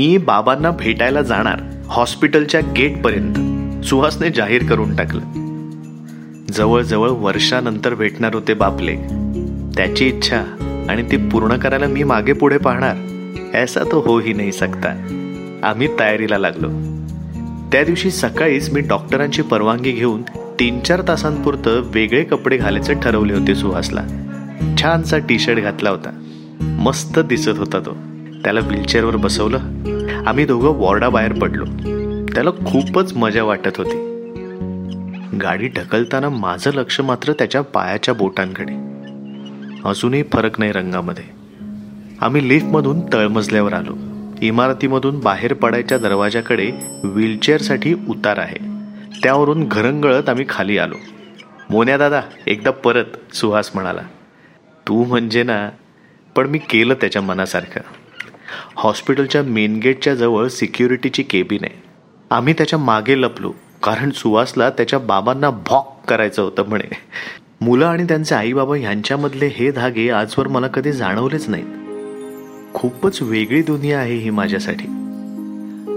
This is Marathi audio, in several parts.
मी बाबांना भेटायला जाणार हॉस्पिटलच्या गेटपर्यंत सुहासने जाहीर करून टाकलं. जवळजवळ वर्षानंतर भेटणार होते बापले. त्याची इच्छा आणि ती पूर्ण करायला मी मागे पुढे पाहणार ऐसा तो हो ही नाही सकता. आम्ही तयारीला लागलो. त्या दिवशी सकाळीच मी डॉक्टरांची परवानगी घेऊन तीन चार तासांपुरतं वेगळे कपडे घालायचे ठरवले होते सुहासला. छानसा टी शर्ट घातला होता. मस्त दिसत होता तो. त्याला व्हीलचेअरवर बसवलं. आम्ही दोघं वॉर्डाबाहेर पडलो. त्याला खूपच मजा वाटत होती. गाडी ढकलताना माझं लक्ष मात्र त्याच्या पायाच्या बोटांकडे. अजूनही फरक नाही रंगामध्ये. आम्ही लिफ्टमधून तळमजल्यावर आलो. इमारतीमधून बाहेर पडायच्या दरवाजाकडे व्हीलचेअरसाठी उतार आहे. त्यावरून घरंगळत आम्ही खाली आलो. मोन्या दादा एकदा परत सुहास म्हणाला. तू म्हणजे ना पण मी केलं त्याच्या मनासारखं. हॉस्पिटलच्या मेन गेटच्या जवळ सिक्युरिटीची केबिन आहे. आम्ही त्याच्यामागे लपलो कारण सुवासला त्याच्या बाबांना भॉक करायचं होतं म्हणे. मुलं आणि त्यांचे आई बाबा यांच्यामधले हे धागे आजवर मला कधी जाणवलेच नाहीत. खूपच वेगळी दुनिया आहे ही माझ्यासाठी.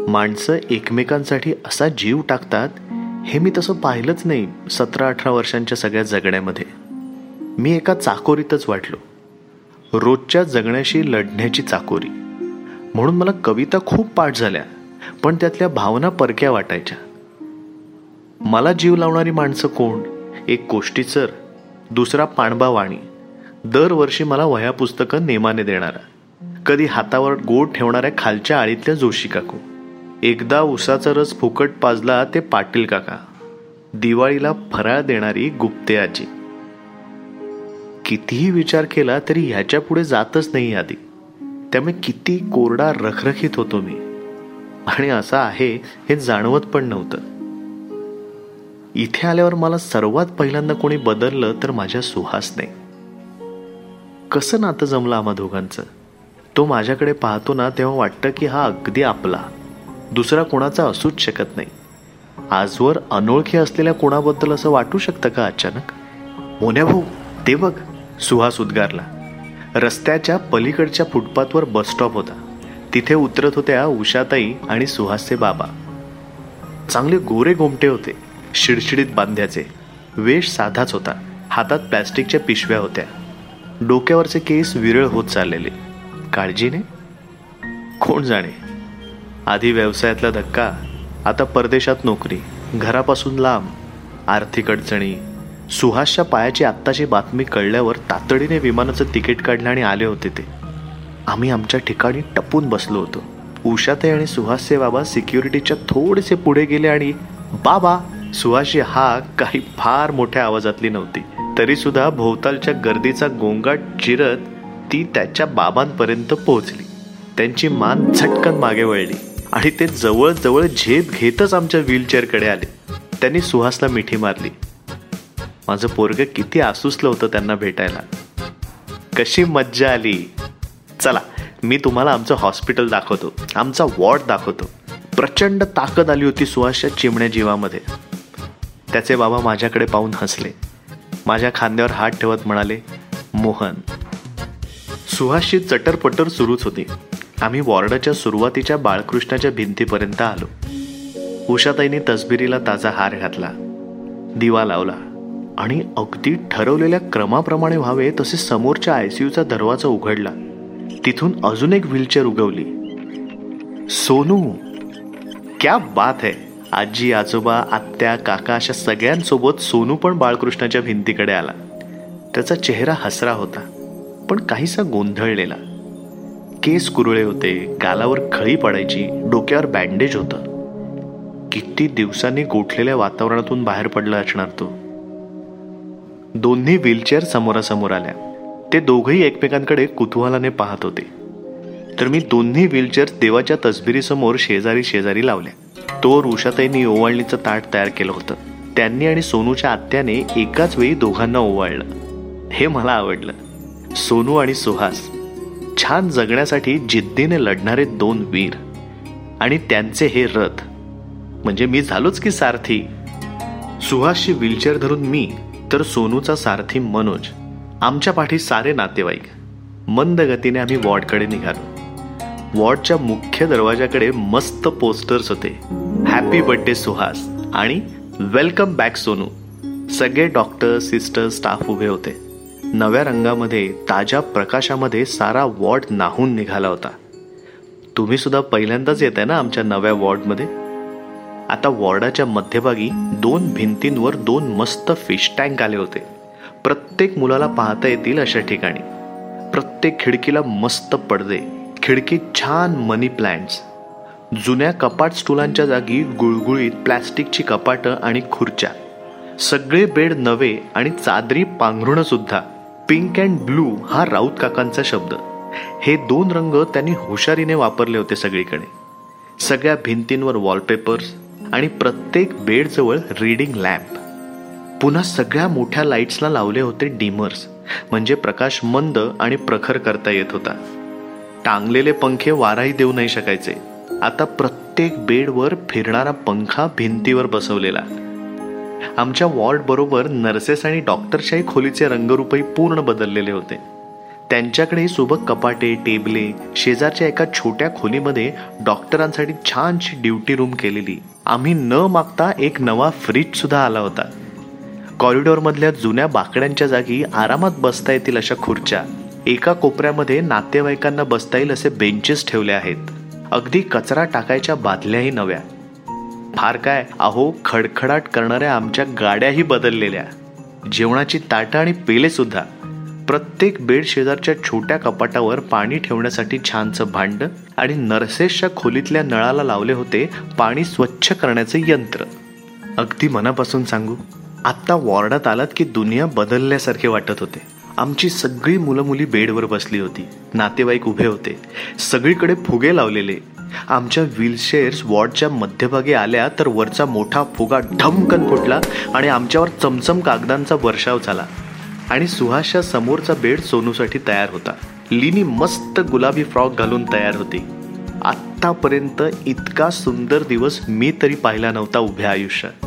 माणसं एकमेकांसाठी असा जीव टाकतात हे मी तसं पाहिलंच नाही सतरा अठरा वर्षांच्या सगळ्या जगण्यामध्ये. मी एका चाकोरीतच वाटलो. रोजच्या जगण्याशी लढण्याची चाकोरी. म्हणून मला कविता खूप पाठ झाल्या पण त्यातल्या भावना परक्या वाटायच्या. मला जीव लावणारी माणसं कोण? एक गोष्टीचर दुसरा पाणबा वाणी. दरवर्षी मला वह्या पुस्तकं नेमाने देणारा. कधी हातावर गोड ठेवणाऱ्या खालच्या आळीतल्या जोशी काकू. एकदा उसाचा रस फुकट पाजला ते पाटील काका. दिवाळीला फराळ देणारी गुप्ते आजी. कितीही विचार केला तरी ह्याच्या पुढे जातच नाही आधी त्यामुळे किती कोरडा रखरखीत होतो मी. आणि असं आहे हे जाणवत पण नव्हतं. इथे आल्यावर मला सर्वात पहिल्यांदा कोणी बदललं तर माझ्या सुहासने. कसं नातं जमलं आम्हा दोघांचं? तो माझ्याकडे पाहतो ना तेव्हा वाटतं की हा अगदी आपला. दुसरा कोणाचा असूच शकत नाही. आजवर अनोळखी असलेल्या कोणाबद्दल असं वाटू शकतं का अचानक? मोन्या भाऊ ते बघ. सुहास उद्गारला. रस्त्याच्या पलीकडच्या फुटपाथवर बस स्टॉप होता. तिथे उतरत होत्या उषाताई आणि सुहासचे बाबा. चांगले गोरे गोमटे होते शिडशिडीत बांध्याचे. वेश साधाच होता हातात प्लॅस्टिकच्या पिशव्या होत्या. डोक्यावरचे केस विरळ होत चाललेले. काळजीने? कोण जाणे? आधी व्यवसायातला धक्का आता परदेशात नोकरी घरापासून लांब आर्थिक अडचणी. सुहासच्या पायाची आत्ताची बातमी कळल्यावर तातडीने विमानाचं तिकीट काढलं आणि आले होते ते. आम्ही आमच्या ठिकाणी टपून बसलो होतो. उषाताई आणि सुहासचे बाबा सिक्युरिटीच्या थोडेसे पुढे गेले आणि बाबा सुहासची हाक काही फार मोठ्या आवाजातली नव्हती. तरी सुद्धा भोवतालच्या गर्दीचा गोंगाट चिरत ती त्याच्या बाबांपर्यंत पोहोचली. त्यांची मान झटकन मागे वळली आणि ते जवळजवळ झेप घेतच आमच्या व्हीलचेअरकडे आले. त्यांनी सुहासला मिठी मारली. माझं पोरग किती आसुसलं होतं त्यांना भेटायला. कशी मज्जा आली? चला मी तुम्हाला आमचं हॉस्पिटल दाखवतो. आमचा वॉर्ड दाखवतो. प्रचंड ताकद आली होती सुहासच्या चिमण्या जीवामध्ये. त्याचे बाबा माझ्याकडे पाहून हसले. माझ्या खांद्यावर हात ठेवत म्हणाले मोहन. सुहासची चटरपटर सुरूच होती. आम्ही वॉर्डाच्या सुरुवातीच्या बाळकृष्णाच्या भिंतीपर्यंत आलो. उषाताईने तसबिरीला ताजा हार घातला. दिवा लावला. आणि अगदी ठरवलेल्या क्रमाप्रमाणे व्हावे तसे समोरच्या आयसीयूचा दरवाजा उघडला. तिथून अजून एक व्हीलचेअर उगवली. सोनू क्या बात है. आजी आजोबा आत्या काका अशा सगळ्यांसोबत सोनू पण बाळकृष्णाच्या भिंतीकडे आला. त्याचा चेहरा हसरा होता पण काहीसा गोंधळलेला. केस कुरळे होते गालावर खळी पडायची डोक्यावर बँडेज होतं. किती दिवसांनी गोठलेल्या वातावरणातून बाहेर पडला असणार तो. दोन्ही व्हीलचेअर समोरासमोर आल्या. ते दोघंही एकमेकांकडे कुतूहलाने पाहत होते. तर मी दोन्ही व्हीलचेअर देवाच्या तसबिरीसमोर शेजारी शेजारी लावल्या. तोवर उषाताईंनी ओवाळणीचं ताट तयार केलं होतं. त्यांनी आणि सोनूच्या आत्याने एकाच वेळी दोघांना ओवाळलं. हे मला आवडलं. सोनू आणि सुहास. छान जगण्यासाठी जिद्दीने लढणारे दोन वीर. आणि त्यांचे हे रथ. म्हणजे मी झालोच की सारथी. सुहासची व्हीलचेअर धरून मी तर सोनूचा सारथी मनोज आमच्या पाठी सारे नातेवाईक. मंद गतीने आम्ही वॉर्डकडे निघालो. वॉर्डच्या मुख्य दरवाजाकडे मस्त पोस्टर्स होते. Happy birthday Suhas. आणि वेलकम बॅक सोनू. सगळे डॉक्टर सिस्टर स्टाफ उभे होते. नव्या रंगामध्ये ताज्या प्रकाशामध्ये सारा वॉर्ड नाहून निघाला होता. तुम्ही सुद्धा पहिल्यांदाच येत आहे ना आमच्या नव्या वॉर्डमध्ये? आता वॉर्डाच्या मध्यभागी दोन भिंतींवर दोन मस्त फिश टँक आले होते. प्रत्येक मुलाला पाहता येतील अशा ठिकाणी. प्रत्येक खिडकीला मस्त पडदे खिडकीत छान मनी प्लांट्स जुन्या कपाट स्टुलांच्या जागी गुळगुळीत प्लॅस्टिकची कपाटं आणि खुर्च्या. सगळे बेड नवे आणि चादरी पांघरुणं सुद्धा. पिंक अँड ब्लू हा राऊत काकांचा शब्द. हे दोन रंग त्यांनी हुशारीने वापरले होते सगळीकडे. सगळ्या भिंतींवर वॉलपेपर्स आणि प्रत्येक बेडजवळ रीडिंग लॅम्प पुन्हा सगळ्या मोठ्या लाईट्सला लावले होते डिमर्स म्हणजे प्रकाश मंद आणि प्रखर करता येत होता. टांगलेले पंखे वाराही देऊ नाही शकायचे. आता प्रत्येक बेडवर फिरणारा पंखा भिंतीवर बसवलेला. आमच्या वॉर्ड बरोबर नर्सेस आणि डॉक्टरशाही खोलीचे रंगरूपही पूर्ण बदललेले होते. त्यांच्याकडे सोबत कपाटे टेबले शेजारच्या एका छोट्या खोलीमध्ये डॉक्टरांसाठी छानशी ड्युटी रूम केलेली. आम्ही न मागता एक नवा फ्रीज सुद्धा आला होता. कॉरिडॉरमधल्या जुन्या बाकड्यांच्या जागी आरामात बसता येतील अशा खुर्च्या. एका कोपऱ्यामध्ये नातेवाईकांना बसता येईल असे बेंचेस ठेवले आहेत. अगदी कचरा टाकायच्या बादल्याही नव्या. फार काय अहो खडखडाट करणाऱ्या आमच्या गाड्याही बदललेल्या. जेवणाची ताटं आणि पेले सुद्धा प्रत्येक बेड शेजारच्या छोट्या कपाटावर पाणी ठेवण्यासाठी छानचं भांड आणि नर्सेसच्या खोलीतल्या नळाला लावले होते पाणी स्वच्छ करण्याचे यंत्र. अगदी मनापासून सांगू आत्ता वॉर्डात आलात की दुनिया बदलल्यासारखे वाटत होते. आमची सगळी मुलं मुली बेडवर बसली होती. नातेवाईक उभे होते. सगळीकडे फुगे लावलेले. आमच्या व्हीलचेअर्स वॉर्डच्या मध्यभागी आल्या तर वरचा मोठा फुगा ढमकन फुटला आणि आमच्यावर चमचम कागदांचा वर्षाव झाला. आणि सुहासच्या समोरचा बेड सोनूसाठी तयार होता. लिनी मस्त गुलाबी फ्रॉक घालून तयार होती. आत्तापर्यंत इतका सुंदर दिवस मी तरी पाहिला नव्हता उभ्या आयुष्यात.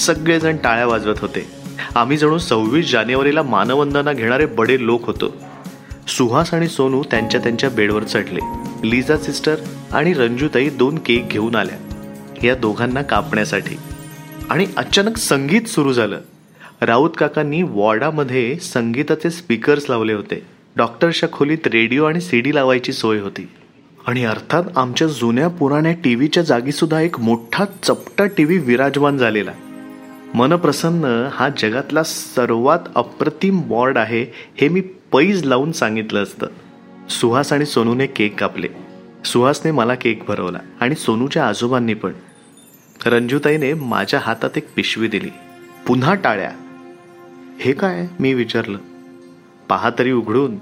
सगळेजण टाळ्या वाजवत होते. आम्ही जणू सव्वीस जानेवारीला मानवंदना घेणारे बडे लोक होतो. सुहास आणि सोनू त्यांच्या त्यांच्या बेडवर चढले. लिझा सिस्टर आणि रंजूताई दोन केक घेऊन आल्या. या दोघांना कापण्यासाठी. आणि अचानक संगीत सुरू झालं. राऊत काकांनी वॉर्डामध्ये संगीताचे स्पीकर्स लावले होते. डॉक्टरच्या खोलीत रेडिओ आणि सी डी लावायची सोय होती. आणि अर्थात आमच्या जुन्या पुराण्या टी व्हीच्या जागीसुद्धा एक मोठा चपटा टी व्ही विराजमान झालेला. मनप्रसन्न हा जगातला सर्वात अप्रतिम वॉर्ड आहे हे मी पैज लावून सांगितलं असतं. सुहास आणि सोनूने केक कापले. सुहासने मला केक भरवला आणि सोनूच्या आजोबांनी पण. रंजूताईने माझ्या हातात एक पिशवी दिली. पुन्हा टाळ्या. हे काय मी विचारलं. पहा तरी उघडून.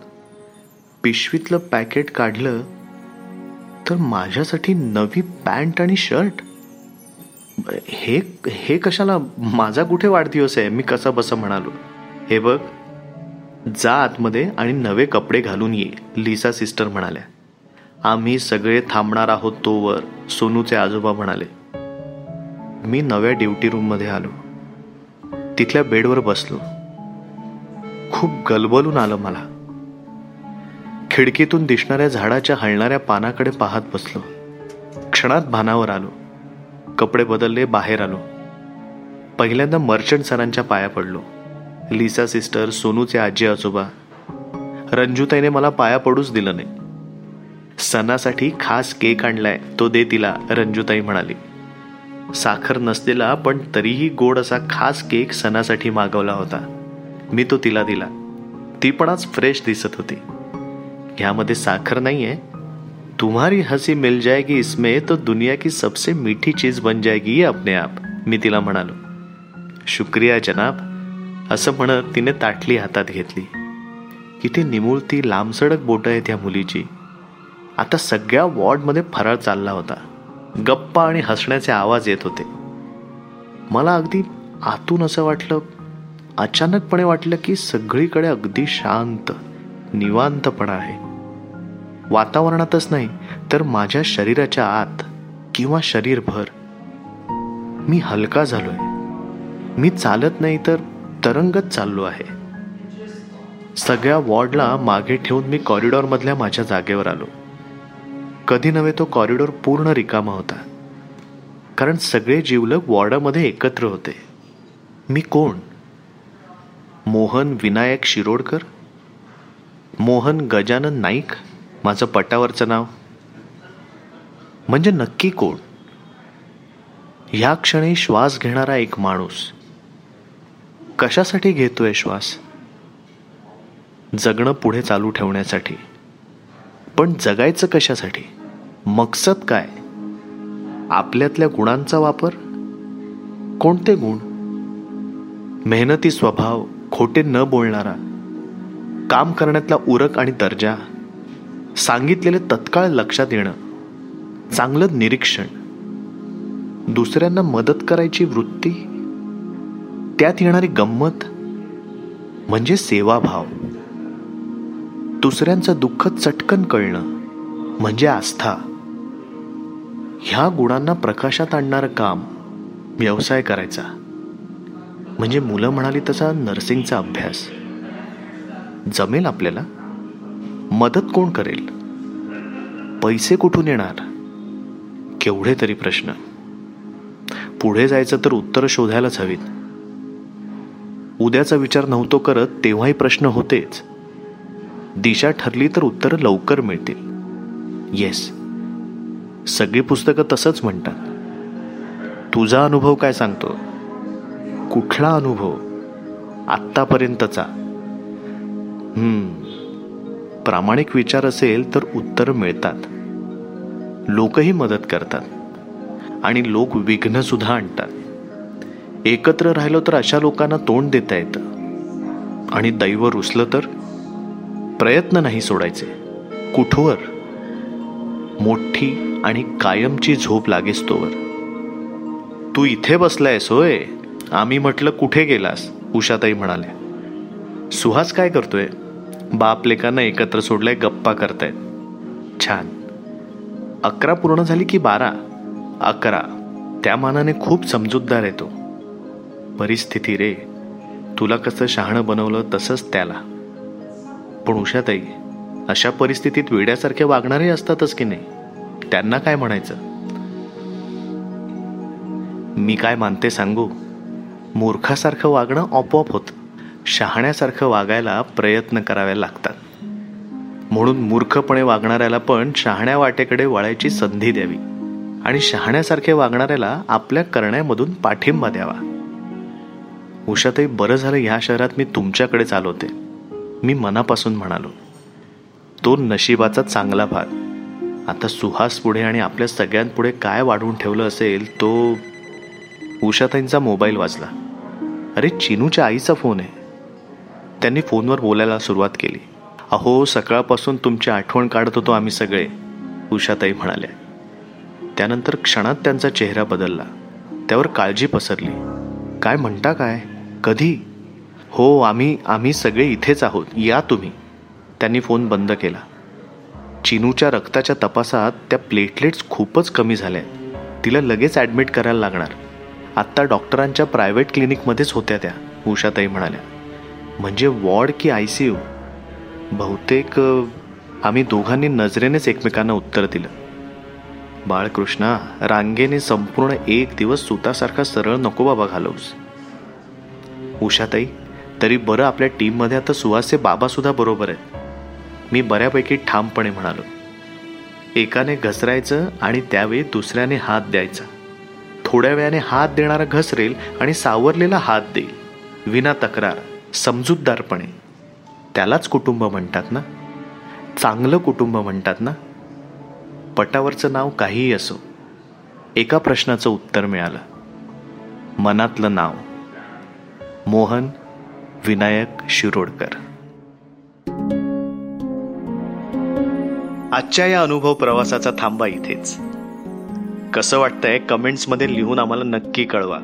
पिशवीतलं पॅकेट काढलं तर माझ्यासाठी नवी पॅन्ट आणि शर्ट? हे हे कशाला? माझा कुठे वाढदिवस आहे? मी कसा बसा म्हणालो. हे बघ. जा आतमध्ये आणि नवे कपडे घालून ये लिसा सिस्टर म्हणाल्या. आम्ही सगळे थांबणार आहोत तोवर सोनूचे आजोबा म्हणाले. मी नव्या ड्युटी रूममध्ये आलो. तिथल्या बेडवर बसलो. खूप गलबलून आलं मला. खिडकीतून दिसणाऱ्या झाडाच्या हलणाऱ्या पानाकडे पाहत बसलो. क्षणात भानावर आलो. कपडे बदलले बाहेर आलो. पहिल्यांदा मर्चंट सरांच्या पाया पडलो. लिसा सिस्टर सोनूचे आजी आजोबा रंजूताईने मला पाया पडूच दिलं नाही. सणासाठी खास केक आणलाय तो दे तिला रंजूताई म्हणाली. साखर नसलेला पण तरीही गोड असा खास केक सणासाठी मागवला होता. मी तो तिला दिला. ती पण आज फ्रेश दिसत होती. ह्यामध्ये साखर नाहीये. तुम्हारी हसी मिल जाएगी इसमें तो दुनिया की सबसे मीठी चीज बन जाएगी अपने आप मी तिला म्हणालो. शुक्रिया जनाब. असं म्हणत तिने ताटली हातात घेतली. किती निमुळती लांबसडक बोट आहे त्या मुलीची. आता सगळ्या वॉर्डमध्ये फराळ चालला होता. गप्पा आणि हसण्याचे आवाज येत होते. मला अगदी आतून असं वाटलं अचानकपणे वाटलं की सगळीकडे अगदी शांत निवांतपणा आहे. वातावरणातच नाही तर माझ्या शरीराच्या आत किंवा शरीरभर मी हलका झालोय. मी चालत नाही तर तरंगत चाललो आहे. सगळ्या वॉर्डला मागे ठेवून मी कॉरिडॉरमधल्या माझ्या जागेवर आलो. कधी नव्हे तो कॉरिडॉर पूर्ण रिकामा होता. कारण सगळे जीवलग वॉर्डामध्ये एकत्र होते. मी कोण? मोहन विनायक शिरोडकर? मोहन गजानन नाईक? माझं पटावरचं नाव? म्हणजे नक्की कोण? ह्या क्षणी श्वास घेणारा एक माणूस. कशासाठी घेतोय श्वास? जगणं पुढे चालू ठेवण्यासाठी. पण जगायचं कशासाठी? मकसद काय? आपल्यातल्या गुणांचा वापर? कोणते गुण? मेहनती स्वभाव? खोटे न बोलणारा काम करण्यातला उरक आणि दर्जा सांगितलेले तत्काळ लक्षात येणं चांगलं निरीक्षण दुसऱ्यांना मदत करायची वृत्ती त्यात येणारी गंमत म्हणजे सेवाभाव. दुसऱ्यांचं दुःख चटकन कळणं म्हणजे आस्था. ह्या गुणांना प्रकाशात आणणारं काम व्यवसाय करायचा. म्हणजे मुलं म्हणाली तसा नर्सिंगचा अभ्यास. जमेल आपल्याला? मदत कोण करेल? पैसे कुठून येणार? केवढे तरी प्रश्न. पुढे जायचं तर उत्तर शोधायलाच हवीत. उद्याचा विचार नव्हतो करत तेव्हाही प्रश्न होतेच. दिशा ठरली तर उत्तरं लवकर मिळतील. येस सगळी पुस्तकं तसंच म्हणतात. तुझा अनुभव काय सांगतो? कुठला अनुभव? आत्तापर्यंतचा. हम्म. प्रामाणिक विचार असेल तर उत्तर मिळतात. लोकही मदत करतात. आणि लोक विघ्नसुद्धा आणतात. एकत्र राहिलो तर अशा लोकांना तोंड देता येतं. आणि दैव रुसलं तर? प्रयत्न नाही सोडायचे. कुठवर? मोठी आणि कायमची झोप लागेस तोवर. तू इथे बसलायस होय? आम्ही म्हटलं कुठे गेलास? उषाताई म्हणाल्या सुहास काय करतोय? बाप लेकांना एकत्र सोडलाय गप्पा करतायत. छान. अकरा पूर्ण झाली की बारा? अकरा. त्या मानाने खूप समजूतदार येतो परिस्थिती रे. तुला कसं शहाणं बनवलं तसंच त्याला. पण उषाताई अशा परिस्थितीत वेड्यासारखे वागणारे असतातच की नाही? त्यांना काय म्हणायचं? मी काय मानते सांगू? मूर्खासारखं वागणं आपोआप होतं. शहाण्यासारखं वागायला प्रयत्न करावे लागतात. म्हणून मूर्खपणे वागणाऱ्याला पण शहाण्या वाटेकडे वळायची संधी द्यावी. आणि शहाण्यासारखे वागणाऱ्याला आपल्या करण्यामधून पाठिंबा द्यावा. उषाताई बरं झालं ह्या शहरात मी तुमच्याकडे चालवते. मी मनापासून म्हणालो. तो नशिबाचा चांगला भाग. आता सुहास पुढे आणि आपल्या सगळ्यांपुढे काय वाढवून ठेवलं असेल तो उषाताईंचा मोबाईल वाजला. अरे चिनूच्या आईचा फोन आहे. त्यांनी फोनवर बोलायला सुरुवात केली. अहो सकाळपासून तुमची आठवण काढत होतो आम्ही सगळे उषाताई म्हणाल्या. त्यानंतर क्षणात त्यांचा चेहरा बदलला. त्यावर काळजी पसरली. काय म्हणता काय? कधी? हो आम्ही आम्ही सगळे इथेच आहोत. या तुम्ही. त्यांनी फोन बंद केला. चिनूच्या रक्ताच्या तपासात त्या प्लेटलेट्स खूपच कमी झाल्या तिला लगेच ॲडमिट करायला लागणार. आत्ता डॉक्टरांच्या प्रायव्हेट क्लिनिकमध्येच होत्या त्या उषाताई म्हणाल्या. म्हणजे वॉर्ड की आय सी यू? बहुतेक आम्ही दोघांनी नजरेनेच एकमेकांना उत्तर दिलं. बाळकृष्णा रांगेने संपूर्ण एक दिवस सुतासारखा सरळ नको बाबा घालवस. उषाताई तरी बरं आपल्या टीममध्ये आता सुहासचे बाबासुद्धा बरोबर आहेत. मी बऱ्यापैकी ठामपणे म्हणालो. एकाने घसरायचं आणि त्यावेळी दुसऱ्याने हात द्यायचा. थोड्या वेळाने हात देणारा घसरेल आणि सावरलेला हात देईल. विना तक्रार समजूतदारपणे. त्यालाच कुटुंब म्हणतात ना? चांगलं कुटुंब म्हणतात ना? पटावरचं नाव काहीही असो एका प्रश्नाचं उत्तर मिळालं. मनातलं नाव. मोहन विनायक शिरोडकर. आजच्या या अनुभव प्रवासाचा थांबा इथेच. कसं वाटतंय कमेंट्समध्ये लिहून आम्हाला नक्की कळवा.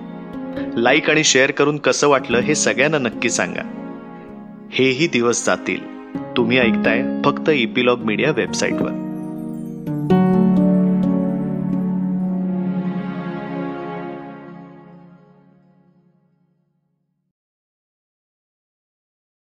लाईक आणि शेअर करून कसं वाटलं हे सगळ्यांना नक्की सांगा. हेही दिवस जातील. तुम्ही ऐकताय फक्त इपिलॉग मीडिया वेबसाईटवर